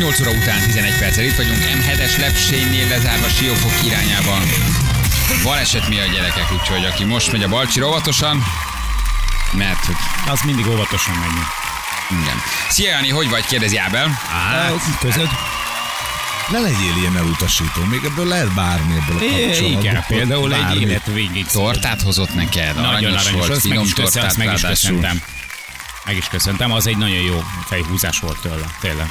8 óra után 11 perccel itt vagyunk. M7-es lepsénynél lezárva Siófok irányában. Baleset mi a gyerekek, úgyhogy aki most megy a Balcsira óvatosan, mert hogy Az mindig óvatosan menjünk. igen. Szia Jani, hogy vagy? Kérdezi Ábel. Hát, közöd? Ne legyél ilyen elutasító, még ebből lehet bármi ebből a kapcsolatból. Igen, például egy élet végig. Tortát hozott neked, Nagyon aranyos aranyos, volt, finom tortát azt meg is köszöntem. Meg is köszöntem, az egy nagyon jó fejhúzás volt tőle, tényleg.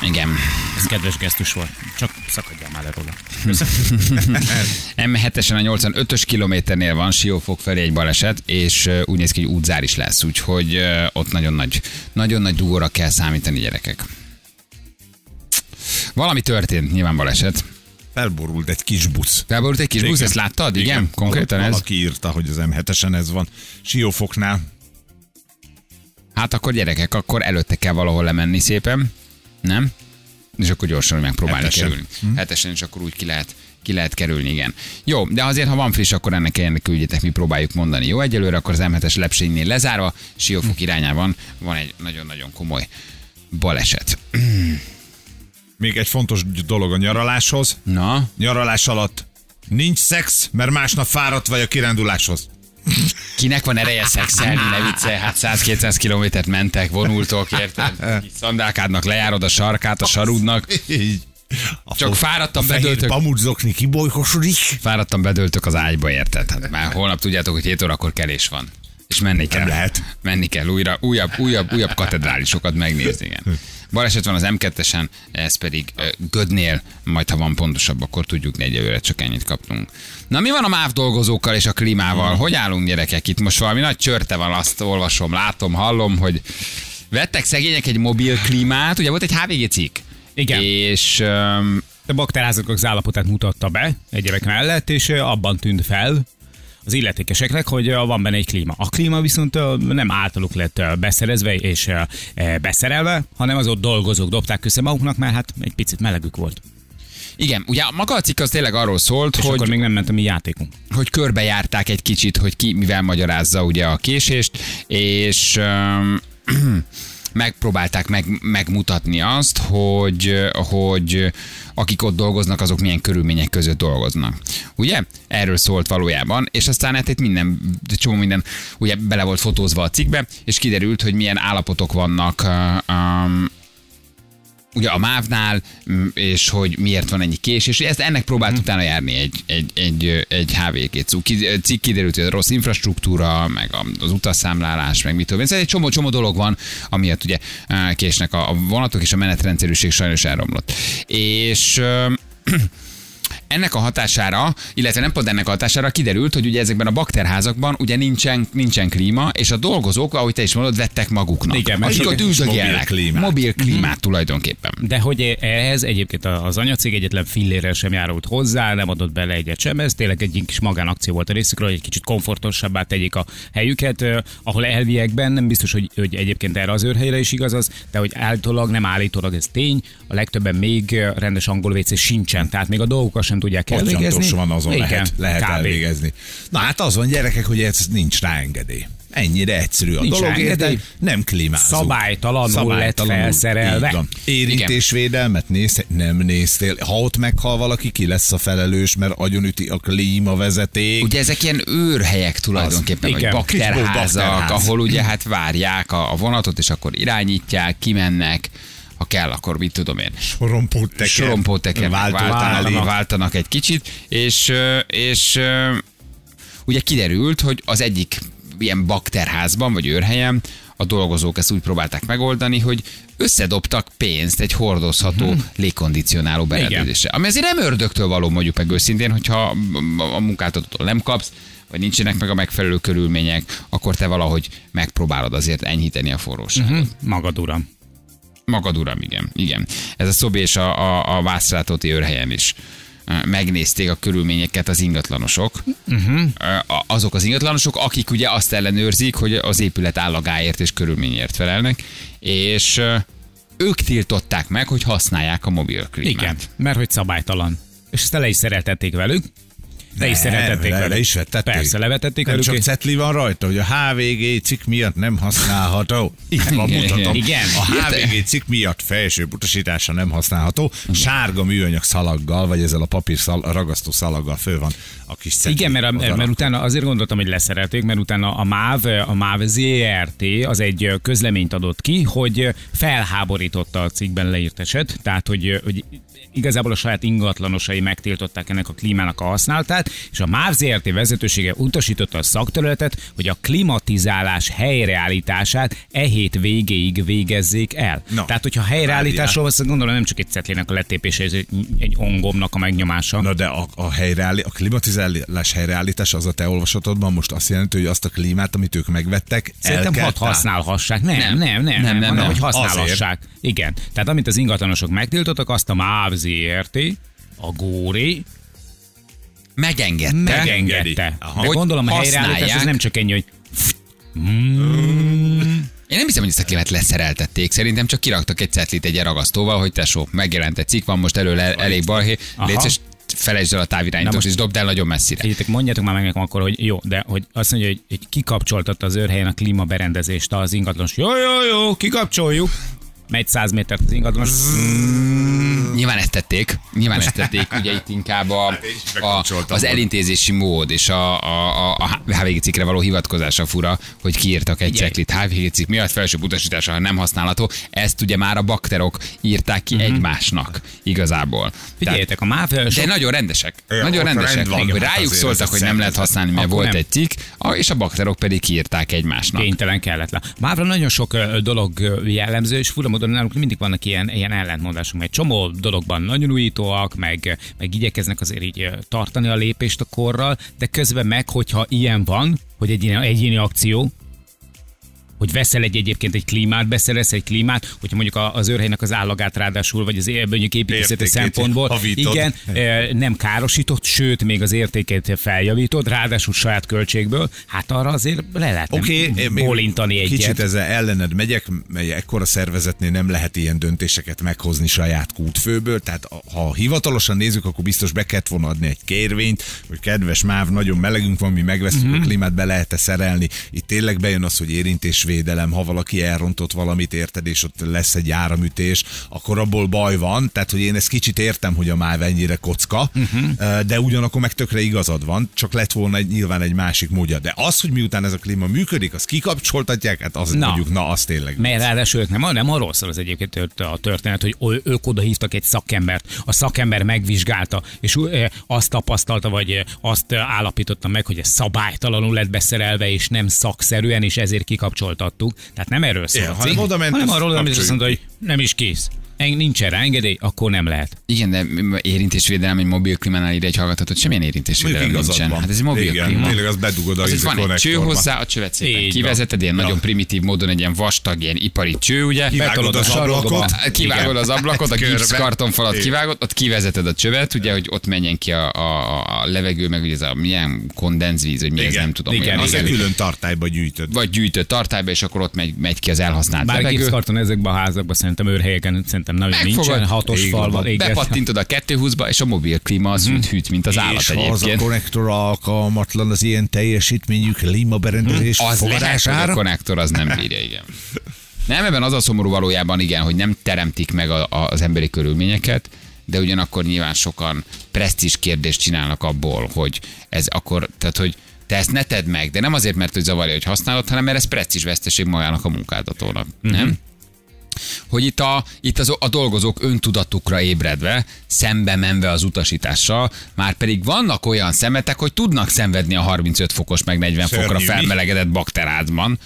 Igen. Ez kedves gesztus volt. Csak szakadjál már le róla. M7-esen a 85-ös kilométernél van Siófok felé egy baleset, és úgy néz ki, hogy útzár is lesz, úgyhogy ott nagyon nagy, nagyon nagy dugóra kell számítani gyerekek. Valami történt, nyilván baleset. Felborult egy kis busz. Felborult egy kis busz, ezt láttad? Igen, konkrétan ez. Valaki írta, hogy az M7-esen ez van. Siófoknál. Hát akkor gyerekek, akkor előtte kell valahol lemenni szépen, nem? És akkor gyorsan megpróbálni Hetesen. kerülni. Hetesen, és akkor úgy ki lehet, ki lehet kerülni, igen. Jó, de azért, ha van friss, akkor ennek ennek küldjetek, mi próbáljuk mondani. Jó, egyelőre akkor az M7-es lepsénynél lezárva, Siófok irányában van egy nagyon-nagyon komoly baleset. Még egy fontos dolog a nyaraláshoz. Na, Nyaralás alatt nincs szex, mert másnap fáradt vagy a kiránduláshoz. Kinek van ereje szexelni, ne viccelj, hát 100-200 kilométert mentek, vonultok, érted? Szandálkádnak lejárod a sarkát, a sarudnak. Így. A Csak fáradtam, a bedöltök. pamuczokni kibolykosodik. Fáradtam, bedöltök az ágyba, érted? Hát már holnap tudjátok, hogy 7 órakor kelés van. És menni kell. lehet. Menni kell újra, újabb, újabb, újabb katedrálisokat megnézni, igen. Baleset van az M2-esen, ez pedig Gödnél, majd ha van pontosabb, akkor tudjuk, egyelőre csak ennyit kaptunk. Na mi van a MÁV dolgozókkal és a klímával? Hogy állunk gyerekek? Itt most valami nagy csörte van, azt olvasom, látom, hallom, hogy vettek szegények egy mobil klímát, ugye volt egy HVG cikk. Igen. És öm, A az állapotát mutatta be egyebek mellett, és abban tűnt fel az illetékeseknek, hogy van benne egy klíma. A klíma viszont nem általuk lett beszerezve és ö, beszerelve, hanem az ott dolgozók dobták össze maguknak, mert hát egy picit melegük volt. igen, ugye maga a cikk az tényleg arról szólt, És hogy akkor még nem ment a mi játékunk. hogy körbejárták egy kicsit, hogy ki mivel magyarázza ugye a késést, és öm, megpróbálták meg, megmutatni azt, hogy, hogy akik ott dolgoznak, azok milyen körülmények között dolgoznak. Ugye? Erről szólt valójában, és aztán hát itt minden, csomó minden ugye bele volt fotózva a cikkbe, és kiderült, hogy milyen állapotok vannak um, ugye a MÁV-nál, és hogy miért van ennyi késés. Ezt ennek próbált utána járni egy, egy, egy, egy HVG cikk. Ki- Cikk kiderült, hogy a rossz infrastruktúra, meg az utasszámlálás, meg mit tudom én. Szóval egy csomó, csomó dolog van, amiatt ugye eh, késnek a, vonatok, és a menetrendszerűség sajnos elromlott. És ennek a hatására, illetve nem pont ennek a hatására kiderült, hogy ugye ezekben a bakterházakban ugye nincsen, nincsen klíma, és a dolgozók, ahogy te is mondod, vettek maguknak. Igen, mert ott üldögélnek. mobil klímát. Mobil klímát tulajdonképpen. De hogy ehhez egyébként az anyacég egyetlen fillérrel sem járult hozzá, nem adott bele egyet sem, ez tényleg egy kis magánakció volt a részükről, hogy egy kicsit komfortosabbá tegyék a helyüket, ahol elviekben nem biztos, hogy, hogy egyébként erre az őrhelyre is igaz az, de hogy állítólag, nem állítólag ez tény, a legtöbben még rendes angol WC sincsen, tehát még a dolgokat sem tudják elvégezni. Pocsantos van, azon Igen, lehet, lehet kb. elvégezni. Na hát az van gyerekek, hogy ez nincs rá engedély. Ennyire egyszerű a Nincs dolog, érted? Nem klímázunk. Szabálytalanul lett felszerelve. Érintésvédelmet néztél? Nem néztél. Ha ott meghal valaki, ki lesz a felelős, mert agyonüti a klímavezeték. Ugye ezek ilyen őrhelyek tulajdonképpen, vagy igen, bakterházak, bakterház. ahol ugye hát várják a, a vonatot, és akkor irányítják, kimennek, ha kell, akkor mit tudom én. Sorompót teker. Sorompót tekernek, váltanak, váltanak. váltanak egy kicsit, és, és ugye kiderült, hogy az egyik ilyen bakterházban, vagy őrhelyen a dolgozók ezt úgy próbálták megoldani, hogy összedobtak pénzt egy hordozható Mhm. légkondicionáló berendezésre. Ami azért nem ördögtől való, mondjuk meg őszintén, hogyha a munkáltatótól nem kapsz, vagy nincsenek meg a megfelelő körülmények, akkor te valahogy megpróbálod azért enyhíteni a forróságot. Hm, Magad uram. Magad uram, igen. igen. Ez a Szobi és a, a, a Vászrátóti őrhelyen is megnézték a körülményeket az ingatlanosok. Uh-huh. Azok az ingatlanosok, akik ugye azt ellenőrzik, hogy az épület állagáért és körülményért felelnek, és ők tiltották meg, hogy használják a mobil klímát. Igen, mert hogy szabálytalan. És ezt le is szereltették velük, Le is szeretették le, le is vettették. Persze, levetették Nem csak cetli van rajta, hogy a HVG cikk miatt nem használható. Igen, van, mutatom. igen. A HVG cikk miatt felső utasítása nem használható. Sárga műanyag szalaggal, vagy ezzel a papír szal, ragasztó szalaggal föl van a kis cetli. Igen, mert, a, mert rakva. utána azért gondoltam, hogy leszerelték, mert utána a MÁV, a MÁV ZRT az egy közleményt adott ki, hogy felháborította a cikkben leírt eset, tehát hogy, hogy igazából a saját ingatlanosai megtiltották ennek a klímának a használatát, és a MÁV ZRT vezetősége utasította a szakterületet, hogy a klimatizálás helyreállítását e hét végéig végezzék el. No. Tehát, hogyha helyreállításról van, szó, gondolom nem csak egy cetlének a letépése, ez egy, egy ongomnak a megnyomása. Na de a, a, helyreállí, a klimatizálás helyreállítása az a te olvasatodban most azt jelenti, hogy azt a klímát, amit ők megvettek, Szerintem el kell hadd használhassák. Nem, nem, nem, nem, Nem, nem, nem, hanem, nem. hogy használhassák. Igen. Tehát amit az ingatlanosok megtiltottak, azt a MÁV ZRT, a Góri Megengedte. megengedte. Aha. Hogy gondolom a helyreállítás az nem csak ennyi, hogy Én nem hiszem, hogy ezt a klímát leszereltették. Szerintem csak kiraktak egy cetlit egy ragasztóval, hogy tesó, megjelent egy cikk, van most előle elég balhé, létszes, felejtsd el a Na távirányítót, most- és dobd el nagyon messzire. Figyeljetek, mondjátok már meg nekem akkor, hogy jó, de hogy azt mondja, hogy, hogy kikapcsoltatta az őrhelyen a klímaberendezést az ingatlanos. Jó, jó, jó, kikapcsoljuk. Megy 100 métert az ingatlanos. Nyilván ezt tették, nyilván ezt tették, ugye itt inkább a, Hát a, az elintézési mód és a, a, a, a HVG cikkre való hivatkozása fura, hogy kiírtak egy ceklit HVG cikk miatt felső utasítása, ha nem használható. Ezt ugye már a bakterok írták ki egymásnak igazából. Tehát, Figyeljetek, a MÁV de nagyon rendesek. Ja, nagyon rendesek. rend van, hogy hát rájuk szóltak, hogy nem lehet használni, mert volt nem. egy cikk, a- és a bakterok pedig kiírták egymásnak. Kénytelen kelletlen. Mávra nagyon sok dolog jellemző, és fura módon nálunk mindig vannak ilyen, ilyen ellentmondások, mert csomó dologban nagyon újítóak, meg, meg igyekeznek azért így tartani a lépést a korral, de közben meg, hogyha ilyen van, hogy egy ilyen egyéni akció, hogy veszel egy egyébként egy klímát, beszerez egy klímát, hogyha mondjuk az őrhelynek az állagát ráadásul, vagy az mondjuk építészeti szempontból, javítod. igen, eh, nem károsított, sőt, még az értékét feljavítod, ráadásul saját költségből, hát arra azért le lehetne Oké, okay, bólintani egyet. Kicsit ezzel ellened megyek, mely ekkora szervezetnél nem lehet ilyen döntéseket meghozni saját kútfőből, tehát ha hivatalosan nézzük, akkor biztos be kellett volna adni egy kérvényt, hogy kedves MÁV, nagyon melegünk van, mi megveszünk Mhm. uh-huh. a klímát, be lehet-e szerelni. Itt tényleg bejön az, hogy érintésvédelem, ha valaki elrontott valamit, érted, és ott lesz egy áramütés, akkor abból baj van, tehát hogy én ezt kicsit értem, hogy a MÁV ennyire kocka, uh-huh. de ugyanakkor meg tökre igazad van, csak lett volna egy, nyilván egy másik módja. De az, hogy miután ez a klíma működik, azt kikapcsoltatják, hát az Na. mondjuk, na az tényleg. Mert ráadásul nem, nem arról szól az egyébként tört- a történet, hogy ők oda hívtak egy szakembert, a szakember megvizsgálta, és azt tapasztalta, vagy azt állapította meg, hogy ez szabálytalanul lett beszerelve, és nem szakszerűen, és ezért kikapcsoltattuk. Tehát nem erről szól hanem oda hanem arról, amit azt mondta, hogy nem is kész. Nincs erre engedély, akkor nem lehet. Igen, de érintésvédelem egy mobil klímánál ír egy hallgatót, semmilyen érintésvédelem nincsen. van. Hát ez egy mobil Igen, klíma. tényleg azt bedugod a Az itt izé van egy cső hozzá, a csövet szépen Így kivezeted, ilyen Ja. nagyon primitív módon, egy ilyen vastag, ilyen ipari cső, ugye? Kivágod az ablakot. Kivágod az ablakot, a Körbe. gipsz kartonfalat Igen. kivágod, ott kivezeted a csövet, ugye, hogy ott menjen ki a, a, a levegő, meg ugye ez a milyen kondenzvíz, hogy mi ez, nem tudom. Igen, Az egy külön tartályba gyűjtöd. Vagy gyűjtött tartályba, és akkor ott megy, megy ki az elhasznált Bár levegő. gipszkarton ezekben a házakban szerintem őrhelyeken szerintem nagyon Megfogod. nincsen, hatos van. falban. igen. Bepattintod a 220-ba, és a mobil klíma az hűt, hűt, mint az állat és ha az a egyébként. konnektor alkalmatlan az ilyen teljesítményű klímaberendezés Az lehet, hogy a fogadására, konnektor az nem bírja, igen. Nem, ebben az a szomorú valójában, igen, hogy nem teremtik meg a, a, az emberi körülményeket, de ugyanakkor nyilván sokan presztis kérdést csinálnak abból, hogy ez akkor, tehát hogy te ezt ne tedd meg, de nem azért, mert hogy zavarja, hogy használod, hanem mert ez presztis veszteség magának a munkáltatónak. Nem? Hogy itt, a, itt az, a dolgozók öntudatukra ébredve, szembe menve az utasítással, már pedig vannak olyan szemetek, hogy tudnak szenvedni a 35 fokos meg 40 fokra Szörnyű. felmelegedett bakterázban,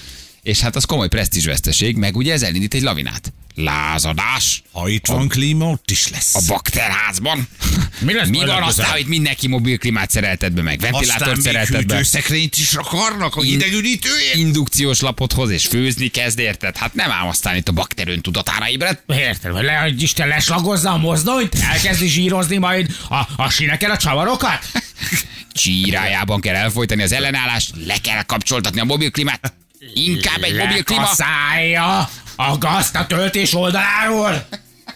és hát az komoly presztízsveszteség, meg ugye ez elindít egy lavinát. Lázadás ha itt van klíma, ott is lesz. a bakterházban. Mi lesz Mi van aztán, hogy mindenki mobilklímát szerelted be, meg ventilátort szerelted be hűtőszekrényt is akarnak a hidegüdítőért. indukciós lapot hoz és főzni kezd, érted? Hát nem ám aztán itt a bakterőn tudatára ébred. Érted, hogy le, hogy Isten leslagozza a mozdonyt, elkezdi zsírozni majd a, a sineken a csavarokat? Csírájában kell elfolytani az ellenállást, le kell kapcsoltatni a mobilklímát. Inkább egy mobilklíma. Lekaszálja a gazt a töltés oldaláról.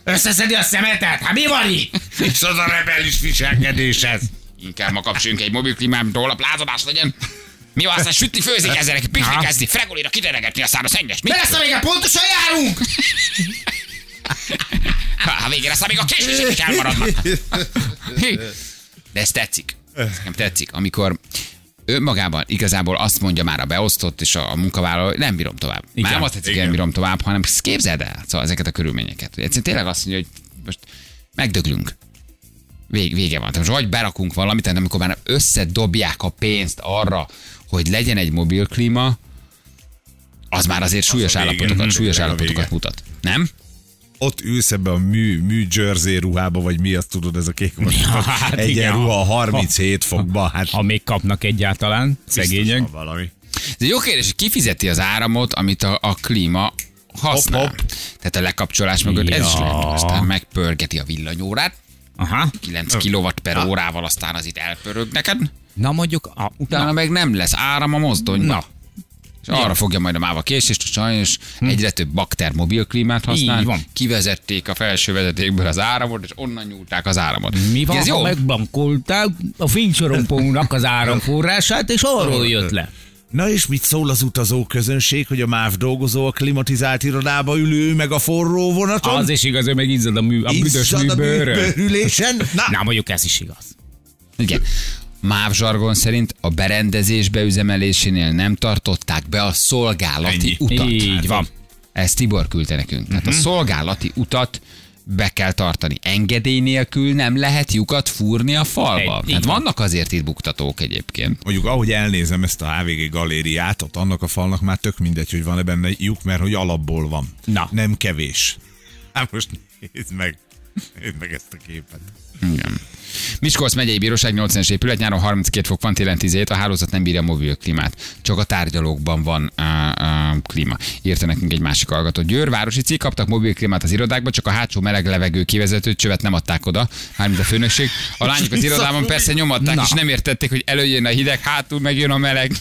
Összeszedi a szemetet? Hát mi van itt? És az a rebelis viselkedéshez. Inkább ma kapcsoljunk egy mobilklímát, a lázadás legyen. Mi van, aztán sütni, főzik ezzel, piknikezni, fregolira kiteregetni, aztán a szennyes. Mi lesz, amíg pontosan járunk! Ha végén aztán még a késések is elmaradnak. De ez tetszik. Ez nekem tetszik, amikor önmagában igazából azt mondja már a beosztott és a munkavállaló, hogy nem bírom tovább. Igen. Már nem azt tetszik, hogy nem bírom tovább, hanem képzeld el szóval ezeket a körülményeket. Egyszerűen tényleg azt mondja, hogy most megdöglünk. Vég, vége van. Most vagy berakunk valamit, tehát amikor már összedobják a pénzt arra, hogy legyen egy mobilklíma, az már azért súlyos a vége. állapotokat, súlyos Tényleg a állapotokat vége. mutat. Nem? Ott ülsz ebbe a mű, mű jersey ruhába, vagy mi azt tudod, ez a kék Ja, hát egyenruha 37 fokba, hát Ha még kapnak egyáltalán, szegények. valami. Ez egy jó kérdés, hogy ki fizeti az áramot, amit a, a klíma használ. Hopp, hopp. Tehát a lekapcsolás mögött ez is Ja. lehet. Aztán megpörgeti a villanyórát, Aha. 9 kW per órával, aztán az itt elpörög neked, Na mondjuk, a, utána meg nem lesz áram a mozdonyba. Na. És arra fogja majd a máva késést, hogy sajnos egyre több bakter mobilklímát használ. Így van. Kivezették a felső vezetékből az áramot, és onnan nyúlták az áramot. mi van, ez jó? ha megblankolták a fénysorompónak az áramforrását, és arról jött le. Na és mit szól az utazó közönség, hogy a MÁV dolgozó a klimatizált irodába ülő, meg a forró vonaton? Az is igaz, hogy megizzad a, mű, a büdös műbőrön. Na, Na, mondjuk ez is igaz. Igen. MÁV zsargon szerint a berendezés beüzemelésénél nem tartották be a szolgálati Ennyi. utat. Így van. Ezt Tibor küldte nekünk. Tehát a szolgálati utat be kell tartani. Engedély nélkül nem lehet lyukat fúrni a falba. Egy- van. vannak azért itt buktatók egyébként. Mondjuk ahogy elnézem ezt a HVG galériát, ott annak a falnak már tök mindegy, hogy van-e benne lyuk, mert hogy alapból van. Na. Nem kevés. Hát most nézd meg. Nézd meg ezt a képet. Igen. Miskolc megyei bíróság 80-es épület, nyáron 32 fok van, télen 17, a hálózat nem bírja a mobil klímát. Csak a tárgyalókban van uh, uh, klíma. Írta nekünk egy másik hallgató. Győr városi cég kaptak mobil klímát az irodákba, csak a hátsó meleg levegő kivezető csövet nem adták oda, mármint a főnökség. A lányok az irodában persze nyomadták, Na. és nem értették, hogy előjön a hideg, hátul megjön a meleg.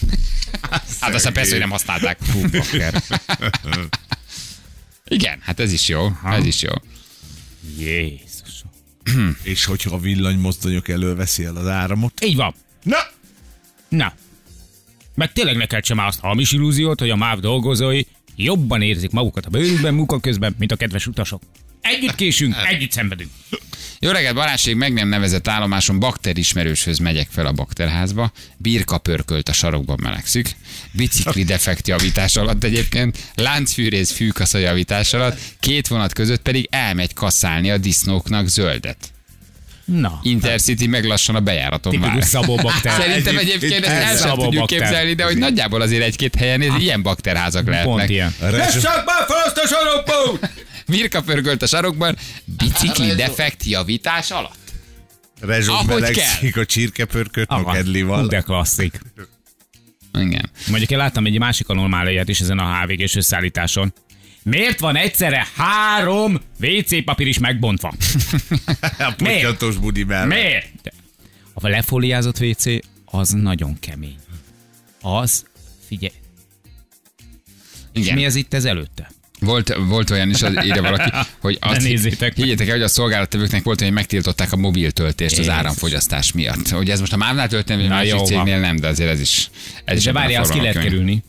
Hát aztán persze, hogy nem használták. Bakker. Igen, hát ez is jó. Ez is jó. Jézus. És hogyha a villanymozdonyok előveszi el az áramot. Így van. Na! Na. Meg tényleg ne keltse már azt a hamis illúziót, hogy a MÁV dolgozói jobban érzik magukat a bőrükben, munka közben, mint a kedves utasok. Együtt késünk, együtt szenvedünk. Jó reggelt, Balázsék, meg nem nevezett állomáson bakterismerőshöz megyek fel a bakterházba. Birka pörkölt a sarokban melegszik. Bicikli defekt javítás alatt egyébként. Láncfűrész fűkasza javítás alatt. Két vonat között pedig elmegy kasszálni a disznóknak zöldet. Na. Intercity meg lassan a bejáraton. Tipikus Szabó bakter. Szerintem Egyébként ezt el ez sem Szabó tudjuk bakter. képzelni, de hogy nagyjából azért egy-két helyen ez ilyen bakterházak Pont lehetnek. ilyen. Rezs- már fel azt a sarokból! Birka pörkölt a sarokban, bicikli defekt javítás alatt. Ahogy melegszik a csirkepörköt Hú, nokedlival. De klasszik. Igen. Mondjuk én láttam egy másik anomáliát is ezen a HVG-s összeállításon. Miért van egyszerre három WC papír is megbontva? A potyantós budi mellett. Miért? De A lefóliázott WC az nagyon kemény. Az, figyelj, és Igen. mi ez itt ez előtte? Volt, volt olyan is, az írja valaki, hogy azt nézzétek. higgyétek el, hogy a szolgálattevőknek volt, hogy megtiltották a mobiltöltést az áramfogyasztás miatt. Hogy ez most a mávnál történt, vagy Na, másik jó cégnél nem, de azért ez is. Ez is De a várjál, azt ki lehet kerülni.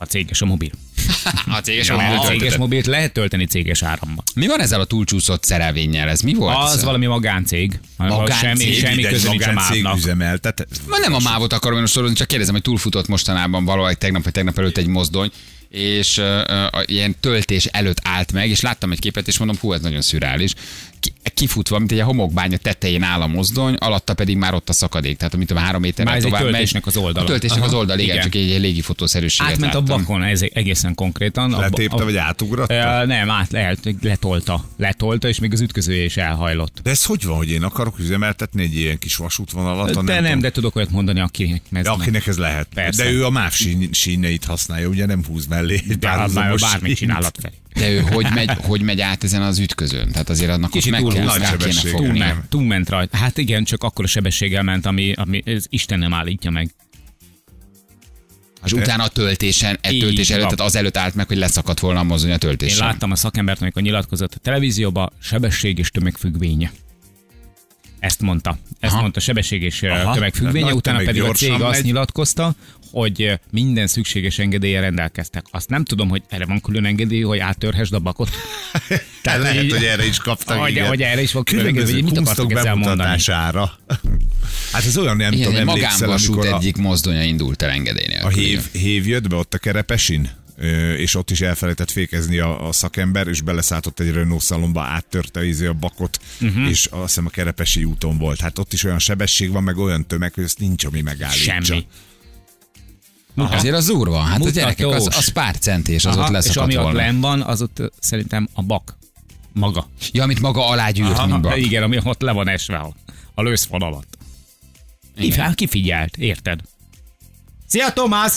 A céges a mobil. A céges A mobil céges töltetet. mobilt lehet tölteni céges árammal. Mi van ezzel a túlcsúszott szerelvénnyel? Ez mi volt? Az valami magáncég. Magáncég, Semmi, semmi köze nincs a mávnak. üzemeltet. Ma nem a mávot akarom én most sorolni, csak kérdezem, hogy túlfutott mostanában valahogy tegnap vagy tegnap előtt egy mozdony, és uh, uh, ilyen töltés előtt állt meg, és láttam egy képet, és mondom, hú, ez nagyon szürális. Ki, kifutva, mint egy homokbánya tetején áll a mozdony, alatta pedig már ott a szakadék, tehát amit a három méterrel Már tovább megy. töltésnek az oldala. A töltésnek az Aha. oldal, igen, Igen. csak egy, egy légifotószerűséget Átment a láttam. bakon, ez egészen konkrétan. A- Letépte, a- vagy átugratta? Ö, Nem, át lehet, letolta. Letolta, és még az ütközője is elhajlott. De ez hogy van, hogy én akarok üzemeltetni egy ilyen kis vasútvonalat? De a nem, tudom- de tudok olyat mondani, akinek ez De nem. akinek ez lehet. Persze. De ő a MÁV sín, síneit használja, ugye nem húz mellé De bármit csinálhat felé. De ő hogy megy, hogy megy át ezen az ütközőn? Tehát azért annak Kicsit ott meg kell, nagy rá kéne sebesség. fogni. Túlment, túlment rajta. Hát igen, csak akkor a sebességgel ment, ami, ami ez Isten nem állítja meg. És utána a töltésen, egy Így töltés előtt, tehát az előtt állt meg, hogy leszakadt volna a mozdony a Én töltésen. láttam a szakembert, amikor nyilatkozott a televízióba, sebesség és tömegfüggvénye. Ezt mondta. Ezt Aha. mondta sebesség és Aha. Tömegfüggvénye, utána pedig a cég gyorsan azt megy. nyilatkozta, hogy minden szükséges engedélye rendelkeztek. Azt nem tudom, hogy erre van külön engedély, hogy áttörhessd a bakot. Tehát lehet, így- hogy erre is kaptak. Hogy- hogy erre is van külön engedély, mit kunstok akartak ezzel mondani? bemutatására. Hát ez olyan, nem Igen, tudom, emlékszel, amikor a, egyik mozdonya indult el engedély a nélkül. hév, hév jött be ott a kerepesin, és ott is elfelejtett fékezni a, a szakember, és beleszálltott egy Renault szalomba, áttörte izé a bakot, uh-huh. és azt hiszem a kerepesi úton volt. Hát ott is olyan sebesség van, meg olyan tömeg, hogy ezt nincs, ami megállítsa. Semmi. Azért az van. Hát a gyerekek, az, Mutatós. az pár cent, és az Aha, ott és leszakadt ami ott volna. len van, az ott szerintem a bak. Maga. Ja, amit maga alá gyűrt, mint bak. Igen, ami ott le van esve a, a lőszfal alatt. Igen. Ki, kifigyelt, érted? Szia, Tomás!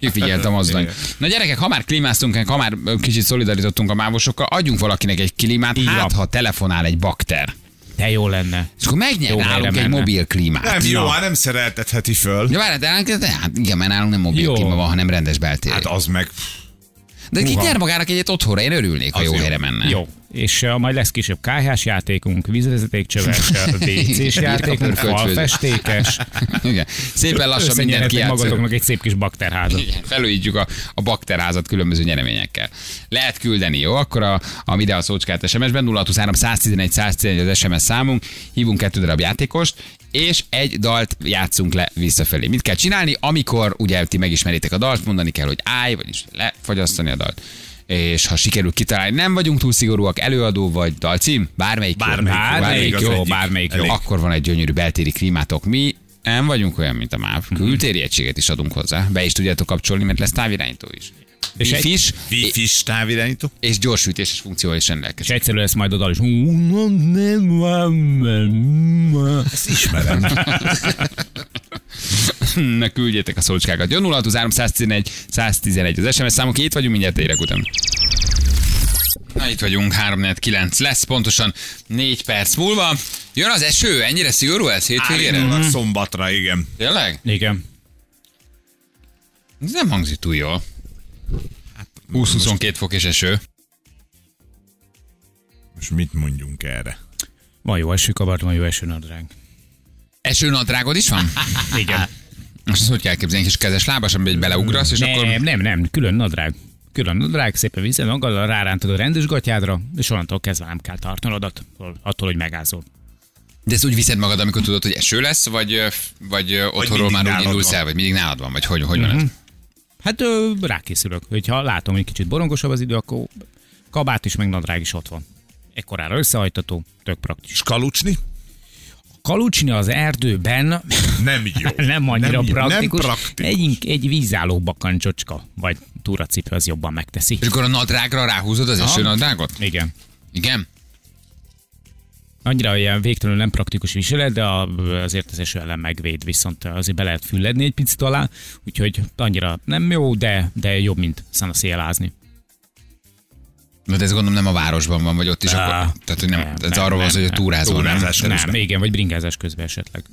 Kifigyelt a mozdony. Na gyerekek, ha már klímáztunk, ha már kicsit szolidarizottunk a mávosokkal, adjunk valakinek egy klímát, hát ha telefonál egy bakter. De jó lenne. És akkor Jó megnyernálunk helyre egy mobil klímát. Nem jó, hát nem szereltetheti föl. Ja, várjál, de, de, hát igen, mert nálunk nem mobil Jó. klíma van, hanem rendes beltéri. Hát az meg... de ki nyer magának egyet otthonra, én örülnék, ha Az jó jó. helyre menne. Jó. És uh, majd lesz kisebb KH-s játékunk, vízvezetékcsöves, WC-s játékunk, falfestékes. Igen. Szépen lassan mindent kijátszunk. magatoknak egy szép kis bakterházat. Igen, felújítjuk a, a bakterházat különböző nyereményekkel. Lehet küldeni, jó? Akkor a, a ide a szócskát SMS-ben 0623 111 111 az SMS számunk, hívunk kettő darab játékost, és egy dalt játszunk le visszafelé. Mit kell csinálni, amikor ugye ti megismeritek a dalt, mondani kell, hogy állj, vagyis lefagyasztani a dalt. És ha sikerül kitalálni, nem vagyunk túl szigorúak, előadó vagy dalcím, bármelyik. Bármelyik jó, Bármelyik az jó, egyik. bármelyik jó. Akkor van egy gyönyörű beltéri klímátok. Mi nem vagyunk olyan, mint a MÁV. Kültéri egységet is adunk hozzá. Be is tudjátok kapcsolni, mert lesz távirányító is. És És egy- is, Wi-Fi távirányító. és gyorsütéses funkcióval is És rendelkezik. egyszerű lesz majd a dal is. Ezt ismerem. Na küldjétek a szócskákat. Jön 0623 111 111 az SMS számok, itt vagyunk, mindjárt érek után. Na itt vagyunk, 349 lesz, pontosan 4 perc múlva. Jön az eső, ennyire szigorú ez hétvégére? Állítólag szombatra, igen. Tényleg? Igen. Ez nem hangzik túl jól. 20-22 fok és eső. Most mit mondjunk erre? Van jó esőkabart, van jó esőnadrág. Esőnadrágod is van? Igen. Most ezt hogy kell képzelni, kis kezes lábas, amiben beleugrasz, és Nem, akkor... nem, nem, külön nadrág. Külön nadrág, szépen vízzel magaddal rárántod a rendes gatyádra, és onnantól kezdve nem kell tartanod attól, attól hogy megázol. De ezt úgy viszed magad, amikor tudod, hogy eső lesz, vagy, vagy otthonról már úgy indulsz van. el, vagy mindig nálad van, vagy hogy, hogy van ez? Hát ö, rákészülök. Hogyha látom, hogy kicsit borongosabb az idő, akkor kabát is, meg nadrág is ott van. Ekkorára összehajtató, tök praktikus. És kalucsni? Kalucsni az erdőben Nem jó. nem annyira nem, praktikus. Nem praktikus. Egy, egy vízálló bakancsocska, vagy túracipő az jobban megteszi. És akkor a nadrágra ráhúzod az esőnadrágot? Igen. Igen? Annyira ilyen végtelenül nem praktikus viselet, de azért az eső ellen megvéd, viszont azért be lehet fülledni egy picit alá, úgyhogy annyira nem jó, de, de jobb, mint szanaszélázni. Na, de ez gondolom nem a városban van, vagy ott is, akkor, tehát hogy nem, nem, ez nem, arról van, nem, hogy a nem. túrázol, nem? Túrázás. Tehát Nem, igen, vagy bringázás közben esetleg.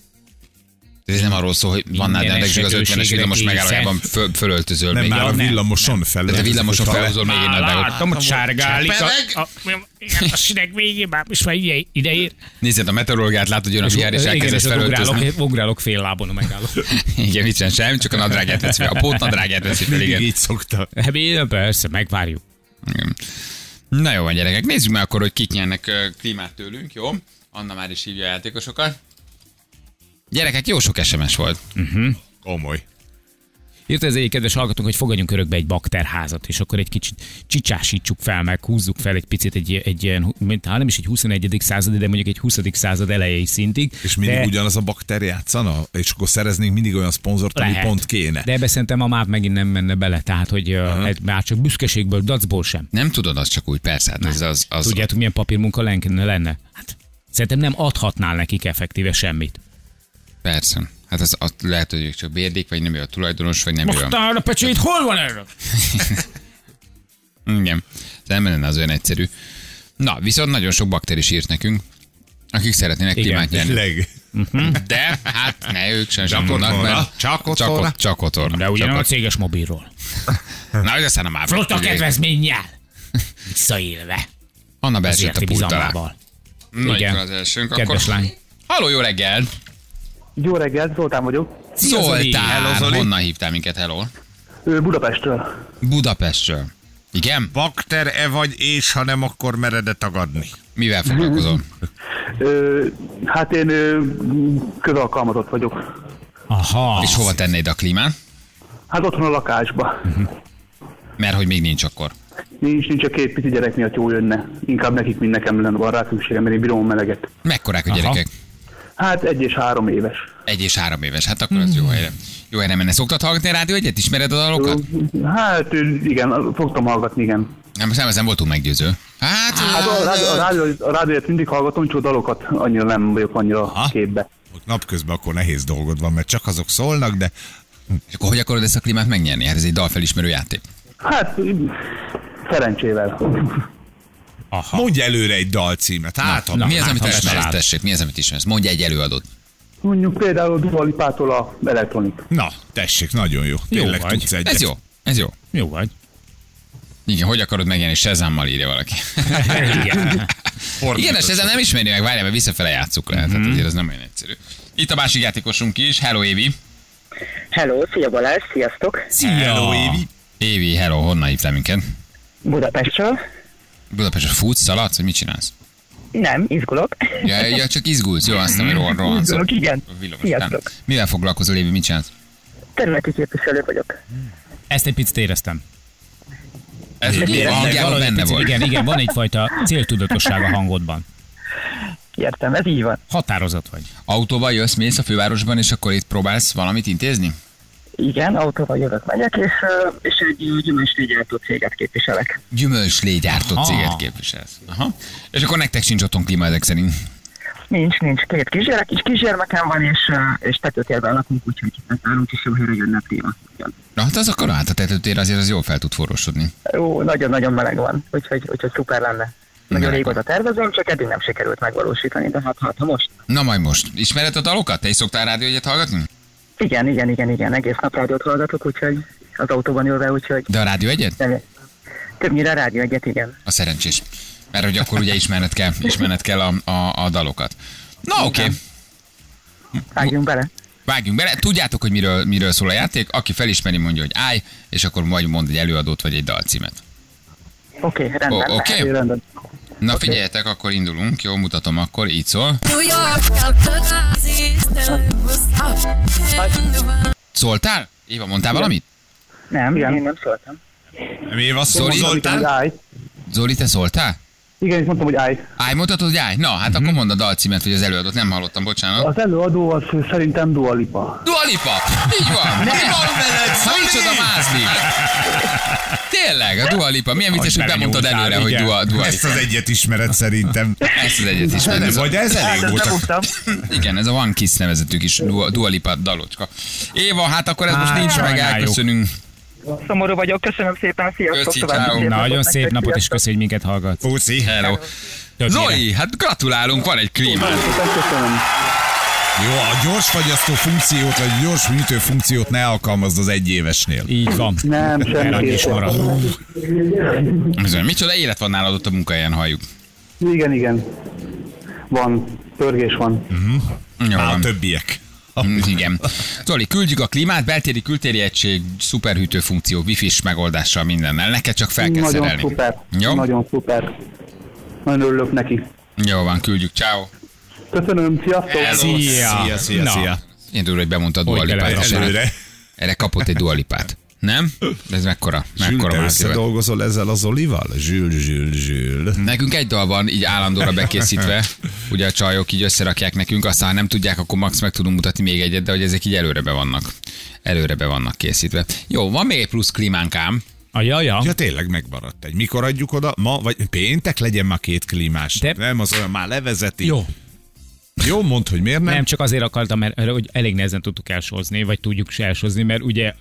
Ez nem arról szól, hogy van nálad rendelkezésig az 50-es esetőségre villamos megállójában föl, fölöltözöl. Nem, már a villamoson fel. De villamoson felhúzol még egy nadrágot. Látom, hogy sárgálik. A, Csepelek? a, igen, a sinek végében, és már ide, ide ér. Nézed a meteorológiát, látod, hogy jön a vihar, és elkezdesz felöltözni. ugrálok, fél lábon a megálló. Igen, mit sem semmi, csak a nadrágját veszi fel. A pótnadrágját veszi fel, igen. így szokta. Hát persze, megvárjuk. Igen. Na jó van, gyerekek, nézzük meg akkor, hogy kik nyernek klímát tőlünk, jó? Anna már is hívja a játékosokat. Gyerekek, jó sok SMS volt. Komoly. Írt ez egy kedves hallgatónk, hogy fogadjunk örökbe egy bakterházat, és akkor egy kicsit csicsásítsuk fel, meg húzzuk fel egy picit egy, egy ilyen, mint, hát nem is egy 21. századi, de mondjuk egy 20. század elejei szintig. És mindig de ugyanaz a bakter játszana? És akkor szereznénk mindig olyan szponzort, ami pont kéne. De ebbe szerintem a MÁV megint nem menne bele, tehát hogy uh, már csak büszkeségből, dacból sem. Nem tudod az csak úgy, persze, hát ez az, az, Tudjátok, milyen papírmunka lenne? lenne? Hát, szerintem nem adhatnál nekik effektíve semmit. Persze. Hát az, az lehet, hogy ők csak bérdik, vagy nem ő a tulajdonos, vagy nem ő a... A pecsét, hol van erről? Igen. Ez nem lenne az olyan egyszerű. Na, viszont nagyon sok bakter is írt nekünk, akik szeretnének Igen. klímát nyerni. Tényleg. De hát ne, ők sem, sem Csak otthonra? mert Csak csak, ott, csak otthonra. De ugye csak nem a céges mobilról. Na, hogy aztán a már. Flotta kedvezménnyel. Visszaélve. Anna beesett a pult alá. bizalmával. Na, az elsőnk. Kedves Akkor... lány. Halló, jó reggel! Jó reggelt, Zoltán vagyok. Szia! Zoltán, Hello, Zoli. honnan hívtál minket, hello? Ő Budapestről. Budapestről. Igen? Bakter-e vagy, és ha nem, akkor mered-e tagadni? Mivel foglalkozol? Ö, hát én ö, közalkalmazott vagyok. Aha. És hova tennéd a klímát? Hát otthon a lakásba. Mert hogy még nincs akkor. Nincs, nincs a két pici gyerek miatt jó jönne. Inkább nekik, mint nekem lenne van rá szükségem, mert én bírom a meleget. Mekkorák a Aha. gyerekek? Hát egy és három éves. Egy és három éves. Hát akkor az jó helyre. Jó helyre menne. Szoktad hallgatni a rádió egyet? Ismered a dalokat? Hát igen, fogtam hallgatni, igen. Nem, nem, ezen voltunk meggyőző. Hát, Hát a, rádió, a, rádió, a rádiót mindig hallgatom, csak a dalokat annyira nem vagyok annyira Aha. képbe. Ott napközben akkor nehéz dolgod van, mert csak azok szólnak, de és akkor hogy akarod ezt a klímát megnyerni? Hát ez egy dalfelismerő játék. Hát szerencsével. Aha. mondj előre egy dalcímet. Hát, na, Mi az, hát, amit ismersz? Tessék, mi az, amit ismersz? Mondj egy előadót. Mondjuk például Dua Lipától a Electronic. Na, tessék, nagyon jó. Tényleg vagy. tudsz egyet. Ez jó. Ez jó. Jó vagy. Igen, hogy akarod megnyerni? Sezámmal írja valaki. Igen. Igen, és ezen nem ismeri meg, várjál, mert visszafele játsszuk le. Tehát azért az nem olyan egyszerű. Itt a másik játékosunk is. Hello, Évi. Hello, szia Balázs, sziasztok! Hello, Évi. Évi, hello, honnan hívtál minket? Budapestről. Budapestre futsz, szaladsz, vagy mit csinálsz? Nem, izgulok. Ja, ja csak izgulsz, jó, aztán rohan, rohansz. Izgulok, igen. Villamos, Sziasztok. nem. Mivel foglalkozol, Évi, mit csinálsz? Területi képviselő vagyok. Ezt egy picit éreztem. Ez a éreztem, hangjában benne picit, volt. Igen, igen, van egyfajta céltudatosság a hangodban. Értem, ez így van. Határozat vagy. Autóval jössz, mész a fővárosban, és akkor itt próbálsz valamit intézni? Igen, autóval jövök, megyek, és, és egy gyümölcslégyártó céget képviselek. Gyümölcslégyártó Aha. céget képviselsz. Aha. És akkor nektek sincs otthon klíma ezek szerint. Nincs, nincs. Két kisgyerek, és kisgyermekem van, és, és tetőtérben lakunk, úgyhogy nálunk is jó helyre jönne a téma. Igen. Na hát az akkor át a tetőtér azért az jól fel tud forrósodni. Ó, nagyon-nagyon meleg van, úgyhogy, úgyhogy szuper lenne. Nagyon régóta tervezem, csak eddig nem sikerült megvalósítani, de hát, hát ha most. Na majd most. Ismered a dalokat? Te is szoktál rádió egyet hallgatni? Igen, igen, igen, igen, egész nap rádiót hallgatok, úgyhogy az autóban ülve, úgyhogy De a rádió egyet? nem, többnyire rádió egyet, igen. A szerencsés. Mert hogy akkor ugye ismerned kell, ismerned kell a, a, a dalokat. Na oké, okay. Vágjunk bele. vágjunk bele. Tudjátok, hogy miről, miről szól a játék. Aki felismeri, mondja, hogy állj, és akkor majd mond egy előadót vagy egy dalcímet. Oké, okay, rendben. Oké. Jó, rendben. Na figyeljetek, akkor indulunk. Jó, mutatom akkor, így szól. Szóltál? Éva, mondtál valamit? Nem, Igen. én nem szóltam. Mi év azt Zoli? Zoli? Mondtam, hogy Zoltán? állj. Zoli, te szóltál? Igen, és mondtam, hogy állj. Állj, mondhatod, hogy állj? Na, hát akkor mondd a dalcímet, vagy az előadót. Nem hallottam, bocsánat. Az előadó az szerintem Dua Lipa. Dua Lipa! Így van! Mi van veled? Ha micsoda mázli! Tényleg, a Dua Lipa. Milyen vicces, hogy bemondtad előre, hogy igen. Dua, Dua Ezt Lipa. az egyet ismered szerintem. Ezt az egyet is. A, vagy ez elég Hát, ezt volt. igen, ez a One Kiss nevezetű kis Dua, Dua Lipa dalocska. Éva, hát akkor ez most Á, nincs meg, elköszönünk. Szomorú vagyok, köszönöm szépen, sziasztok. Köszi, szép Nagyon szép nektek, napot, és hogy minket hallgat. Puszi. Hello. Zoli, hát gratulálunk, van egy klíma. Szépen köszönöm. Jó, a gyors fagyasztó funkciót, vagy gyors műtő funkciót ne alkalmazd az egyévesnél. Így van. Nem, is semmi. marad. Bizony, Micsoda élet van nálad ott a munkahelyen, halljuk. Igen, igen. Van, pörgés van. Jó Á, a többiek. Igen. Zoli, küldjük a klímát, beltéri kültéri egység, szuperhűtő funkció, wifi-s megoldással mindennel. Neked csak fel kell Nagyon szerelni. szuper. Jó? Nagyon szuper. Nagyon örülök neki. Jó van, küldjük. Ciao. Köszönöm, sziasztok! Szia! Szia, szia, Na, szia. Én tudom, hogy bemondta a dualipát. Előre. Erre kapott egy dualipát. Nem? Ez mekkora? Zsül, Mekkora te már összedolgozol ezzel az Olival? Zsül, zsül, zsül. Nekünk egy dal van így állandóra bekészítve, ugye a csajok így összerakják nekünk, aztán ha nem tudják, akkor max meg tudunk mutatni még egyet, de hogy ezek így előre be vannak. Előre be vannak készítve. Jó, van még egy plusz klímánkám. A jaja. Ja, tényleg megmaradt egy. Mikor adjuk oda? Ma, vagy péntek legyen már két klímás. De- Nem, az olyan már levezeti. Jó. Jó, mondd, hogy miért nem. Nem, csak azért akartam, mert hogy elég nehezen tudtuk elsozni, vagy tudjuk se elsozni, mert ugye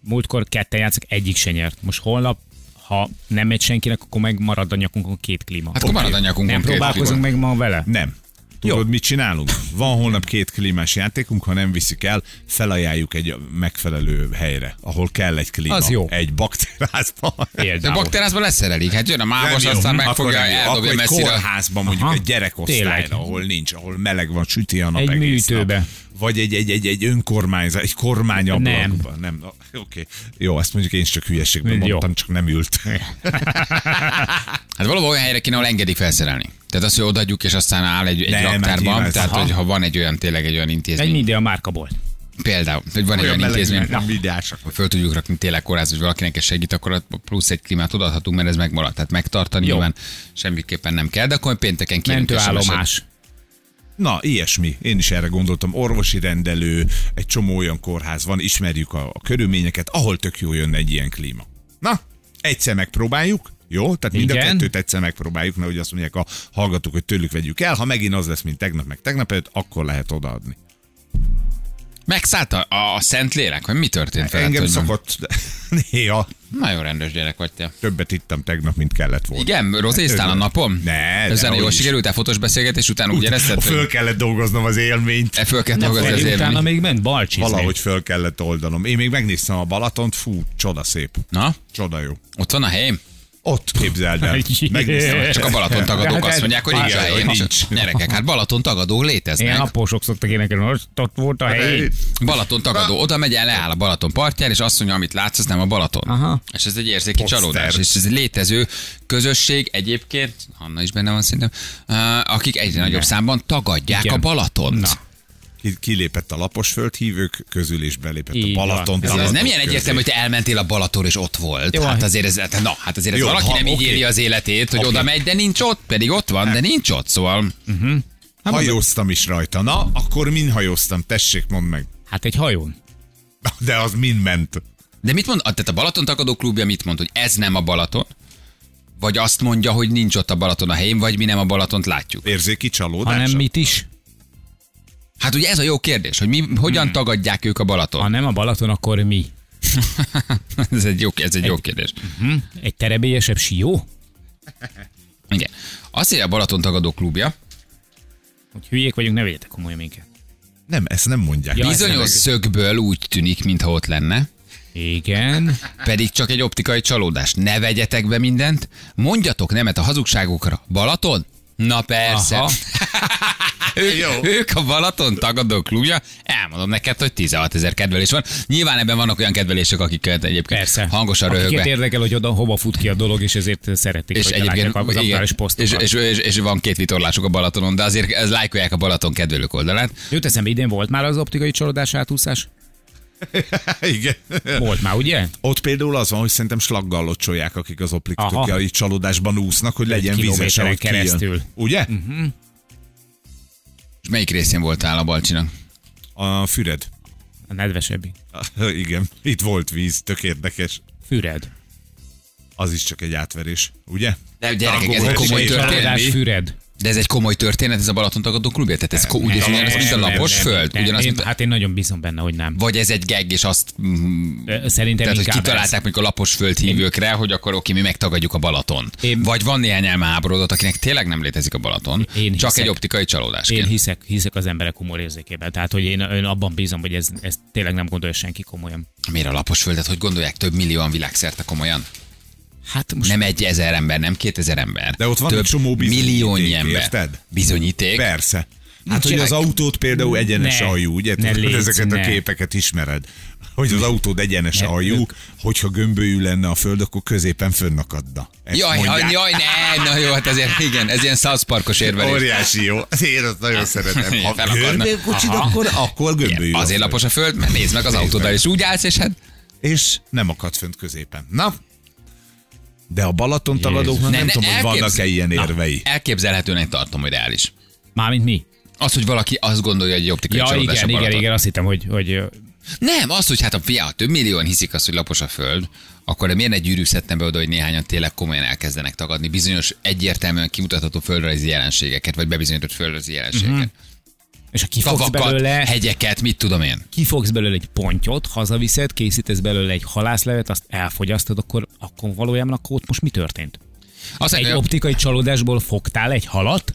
múltkor ketten játszak, egyik se nyert. Most holnap, ha nem megy senkinek, akkor meg marad a nyakunkon két klíma. Hát akkor marad a nyakunkon nem két próbálkozunk klíma. meg ma vele? Nem. Tudod, mit csinálunk? Van holnap két klímás játékunk, ha nem viszik el, felajánljuk egy megfelelő helyre, ahol kell egy klíma. Az jó. Egy bakterházba. De Például. bakterázban leszerelik. Hát jön a mávos, Nem jó. aztán megfogja, nem jó. Akkor eldobja egy messzire. kórházban mondjuk Aha. egy gyerekosztályra, Tényleg. ahol nincs, ahol meleg van, süti a nap Egy egész műtőbe. Nap. Vagy egy, egy, egy, egy önkormányzat, egy kormányablakban. Nem. nem. Oké. Okay. Jó, azt mondjuk én is csak hülyeségben mondtam, csak nem ült. Hát valahol olyan helyre kéne, ahol engedik felszerelni. Tehát azt, hogy odaadjuk, és aztán áll egy, egy Nem, hát raktárban. nyilván, Tehát, hogy ha van egy olyan, tényleg egy olyan Egy intézmény. minden márkaból. Például, hogy van egy Olyan olyan meleg, intézmény, hogy föl tudjuk rakni tényleg kórház, hogy valakinek ez segít, akkor plusz egy klímát odaadhatunk, mert ez megmarad. Tehát megtartani Jó. nyilván semmiképpen nem kell, de akkor pénteken kérünk. Mentőállomás. Na, ilyesmi. Én is erre gondoltam. Orvosi rendelő, egy csomó olyan kórház van, ismerjük a, a körülményeket, ahol tök jó jönne egy ilyen klíma. Na, egyszer megpróbáljuk, jó? Tehát mind a Igen. kettőt egyszer megpróbáljuk, nehogy azt mondják a hallgatók, hogy tőlük vegyük el. Ha megint az lesz, mint tegnap, meg tegnap előtt, akkor lehet odaadni. Megszállt a, a szent lélek, vagy mi történt veled? Engem szokott néha Nagyon rendes gyerek vagy te. többet ittam tegnap, mint kellett volna. Igen, rozéztál a napon? Ne, Ezen jól sikerült a fotós beszélgetés után úgy érezted, Föl kellett dolgoznom az élményt. e föl kell dolgozni az Utána élmény. még ment balcsizni. Valahogy föl kellett oldanom. Én még megnéztem a Balatont, fú, csoda szép. Na, Csoda jó. ott van a helyem? Ott képzeld el. Megnéztem. Csak a Balaton tagadók Hát azt mondják, hogy nincs a igen, helyén. hogy nincs. Gyerekek, hát Balaton tagadók Ilyen léteznek. apósok szoktak énekelni, hogy ott volt a hely. Balaton tagadó, oda megy el, leáll a Balaton partján, és azt mondja, amit látsz, az nem a Balaton. Aha. És ez egy érzéki Poszter. csalódás. És ez egy létező közösség egyébként, Hanna is benne van szerintem, akik egyre nagyobb számban tagadják Igen. a Balatont. Na. Ki- Kilépett a lapos földhívők közül, és belépett Így a Balaton. Ez, ez nem ilyen egyértelmű, hogy te elmentél a Balaton és ott volt. Jó, hát azért ez, hát na, hát azért ez Jó, valaki ha- nem így oké. éli az életét, hogy Oké. oda megy, de nincs ott, pedig ott van, de nincs ott, szóval. Hajóztam is rajta. Na, akkor min hajóztam? Tessék, mondd meg. Hát egy hajón. De az mind ment. De mit mond, tehát a Balaton tagadó klubja mit mond, hogy ez nem a Balaton? Vagy azt mondja, hogy nincs ott a Balaton a helyén, vagy mi nem a Balatont látjuk? Érzéki csalódás. Ha nem mit is, Hát ugye ez a jó kérdés, hogy mi, hogyan Hmm. tagadják ők a Balaton? ha nem a Balaton, akkor mi? ez egy jó, ez egy jó kérdés. Hm? Egy terebélyesebb sió? Igen. Azt írja a Balaton tagadó klubja, Hogy hülyék vagyunk, ne vegyetek komolyan minket. Nem, ezt nem mondják. Ja, bizonyos szögből úgy tűnik, mintha ott lenne, Igen. pedig csak egy optikai csalódás. Ne vegyetek be mindent, mondjatok nemet a hazugságokra. Balaton? Na persze. Aha. ők, ők a Balaton tagadó klubja, elmondom neked, hogy 16 ezer kedvelés van. Nyilván ebben vannak olyan kedvelések, akiket egyébként Persze. hangosan Akiket röhögve. érdekel, hogy oda hova fut ki a dolog, és ezért szeretik, És hogy egyébként az igen, és, és, és, és, van két vitorlásuk a Balatonon, de azért ez lájkolják a Balaton kedvelők oldalát. Jut eszembe, idén volt már az optikai csalódás átúszás? Igen. Volt már, ugye? Ott például az van, hogy szerintem slaggal locsolják, akik az optikai csalódásban úsznak, hogy legyen kilométeren ahogy kijön. keresztül. Ugye? És melyik részén voltál a Balcsinak? A Füred. A nedvesebbik. Igen, itt volt víz, tök érdekes. Füred. Az is csak egy átverés, ugye? De gyerekek, ez egy komoly történet. Füred. De ez egy komoly történet, ez a Balaton tagadó klubja? Tehát ez ko- ugyanaz, ugyanaz, mint a Nem, lapos nem, föld? nem. Ugyanaz, Én, mint a... hát én nagyon bízom benne, hogy nem. Vagy ez egy geg, és azt... Szerintem Tehát, hogy kitalálták mondjuk a lapos föld hívőkre, hogy akkor oké, mi megtagadjuk a Balaton. Én- Vagy van néhány elmáborodott, akinek tényleg nem létezik a Balaton, Én csak hiszek. egy optikai Én csalódásként. hiszek, hiszek az emberek humor érzékében. Tehát, hogy én, én abban bízom, hogy ez, ez tényleg nem gondolja senki komolyan. Miért a lapos földet, hogy gondolják több millióan világszerte komolyan? Hát most Nem egy ezer ember, nem kétezer ember. De ott van egy több csomó bizonyíték, milliónyi ember. érted? Bizonyíték. Persze. Hát, Nincs hogy az autót például egyenes Ne. aljú, ugye? Ne légy, ezeket a ne. képeket ismered. Hogy az autód egyenes Ne, aljú, ők- hogyha gömbölyű lenne a föld, akkor középen fönnakadna. Ezt Jaj, mondják. jaj, jaj, ne, na jó, hát ezért igen, ez ilyen South Parkos érvelés. Óriási jó. Én azt nagyon szeretem. Ha gömbölykocsid, akkor, akkor gömbölyű. Igen, a azért lapos a föld, mert nézd meg az autóddal, és úgy állsz, és hát És nem akad fönt középen. Na, de a Balaton tagadóknak Ne, nem ne, tudom, hogy vannak-e ilyen Na, érvei. elképzelhetőnek tartom, hogy reális. Mármint mi? Az, hogy valaki azt gondolja, hogy egy optikai Ja, csalódás igen, a igen, Balaton. igen, azt hittem, hogy, hogy Nem, az, hogy hát a fia, ha több millióan hiszik azt, hogy lapos a föld, akkor de miért ne gyűrűzhetne be oda, hogy néhányan tényleg komolyan elkezdenek tagadni bizonyos egyértelműen kimutatható földrajzi jelenségeket, vagy bebizonyított földrajzi jelenségeket. Mhm. És ha kifogsz Tavakat, belőle, hegyeket, mit tudom én. kifogsz belőle egy pontyot, hazaviszed, készítesz belőle egy halászlevet, azt elfogyasztod, akkor, akkor valójában akkor ott most mi történt? Azt Egy optikai csalódásból fogtál egy halat?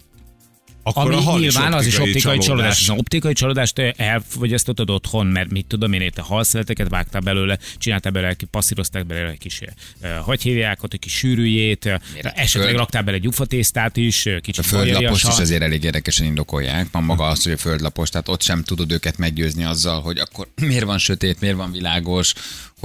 Akkor Ami a nyilván az is optikai csalódás. csalódás. Az optikai családást elfogyasztottad otthon, mert mit tudom én, te halszeleteket vágtál belőle, csináltál belőle, passzírozták belőle egy kis, eh, hogy hívják ott, egy kis sűrűjét, eh, esetleg Föld- raktál bele egy gyufatésztát is, eh, kicsit A földlapos bajariassal. is azért elég érdekesen indokolják. Van maga az, hogy a földlapos, tehát ott sem tudod őket meggyőzni azzal, hogy akkor miért van sötét, miért van világos,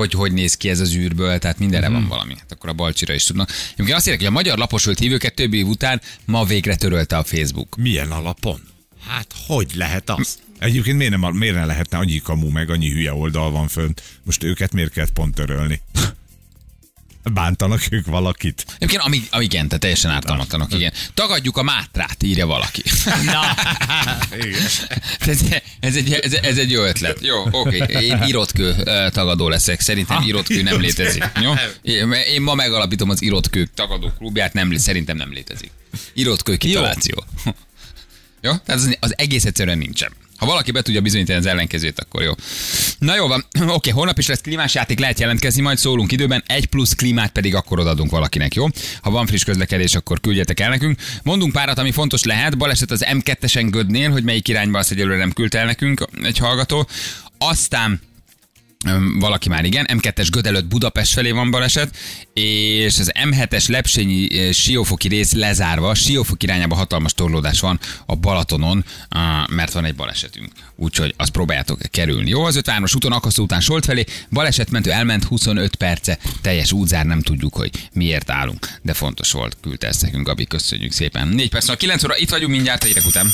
hogy hogy néz ki ez az űrből, tehát mindenre Mhm. van valami. Hát akkor a balcsira is tudnak. Egyébként azt írják, hogy a magyar laposult hívőket több év után ma végre törölte a Facebook. Milyen alapon? Hát hogy lehet az? Egyébként miért, nem, miért ne lehetne annyi kamu, meg annyi hülye oldal van fönt? Most őket miért kell pont törölni? Bántanak ők valakit? Egyébként amíg, amíg igen, tehát teljesen ártalmatlanok, igen. Tagadjuk a mátrát, írja valaki. Na, ez, ez, egy, ez, ez egy jó ötlet. Jó, oké. Én irotkő tagadó leszek. Szerintem irotkő nem létezik. Jó? Én, ma megalapítom az irotkők tagadó klubját, nem, szerintem nem létezik. Irotkő kitaláció. Jó? Tehát az, az egész egyszerűen nincsen. Ha valaki be tudja bizonyítani az ellenkezőt, akkor jó. Na jó van, oké, holnap is lesz klímás játék, lehet jelentkezni, majd szólunk időben, egy plusz klímát pedig akkor odadunk valakinek, jó? Ha van friss közlekedés, akkor küldjetek el nekünk. Mondunk párat, ami fontos lehet, baleset az M2-esen Gödnél, hogy melyik irányba azt egyelőre nem küldte el nekünk egy hallgató. Aztán valaki már igen, M2-es Göd Budapest felé van baleset, és az M7-es Lepsényi Siófoki rész lezárva, Siófok irányába hatalmas torlódás van a Balatonon, mert van egy balesetünk. Úgyhogy azt próbáljátok kerülni. Jó, az 53-as úton, Akasztó után Solt felé, balesetmentő elment 25 perce, teljes útzár, nem tudjuk, hogy miért állunk, de fontos volt, küldte ezt nekünk, Gabi, köszönjük szépen. 4 perc, 9 óra, itt vagyunk mindjárt, egyre után.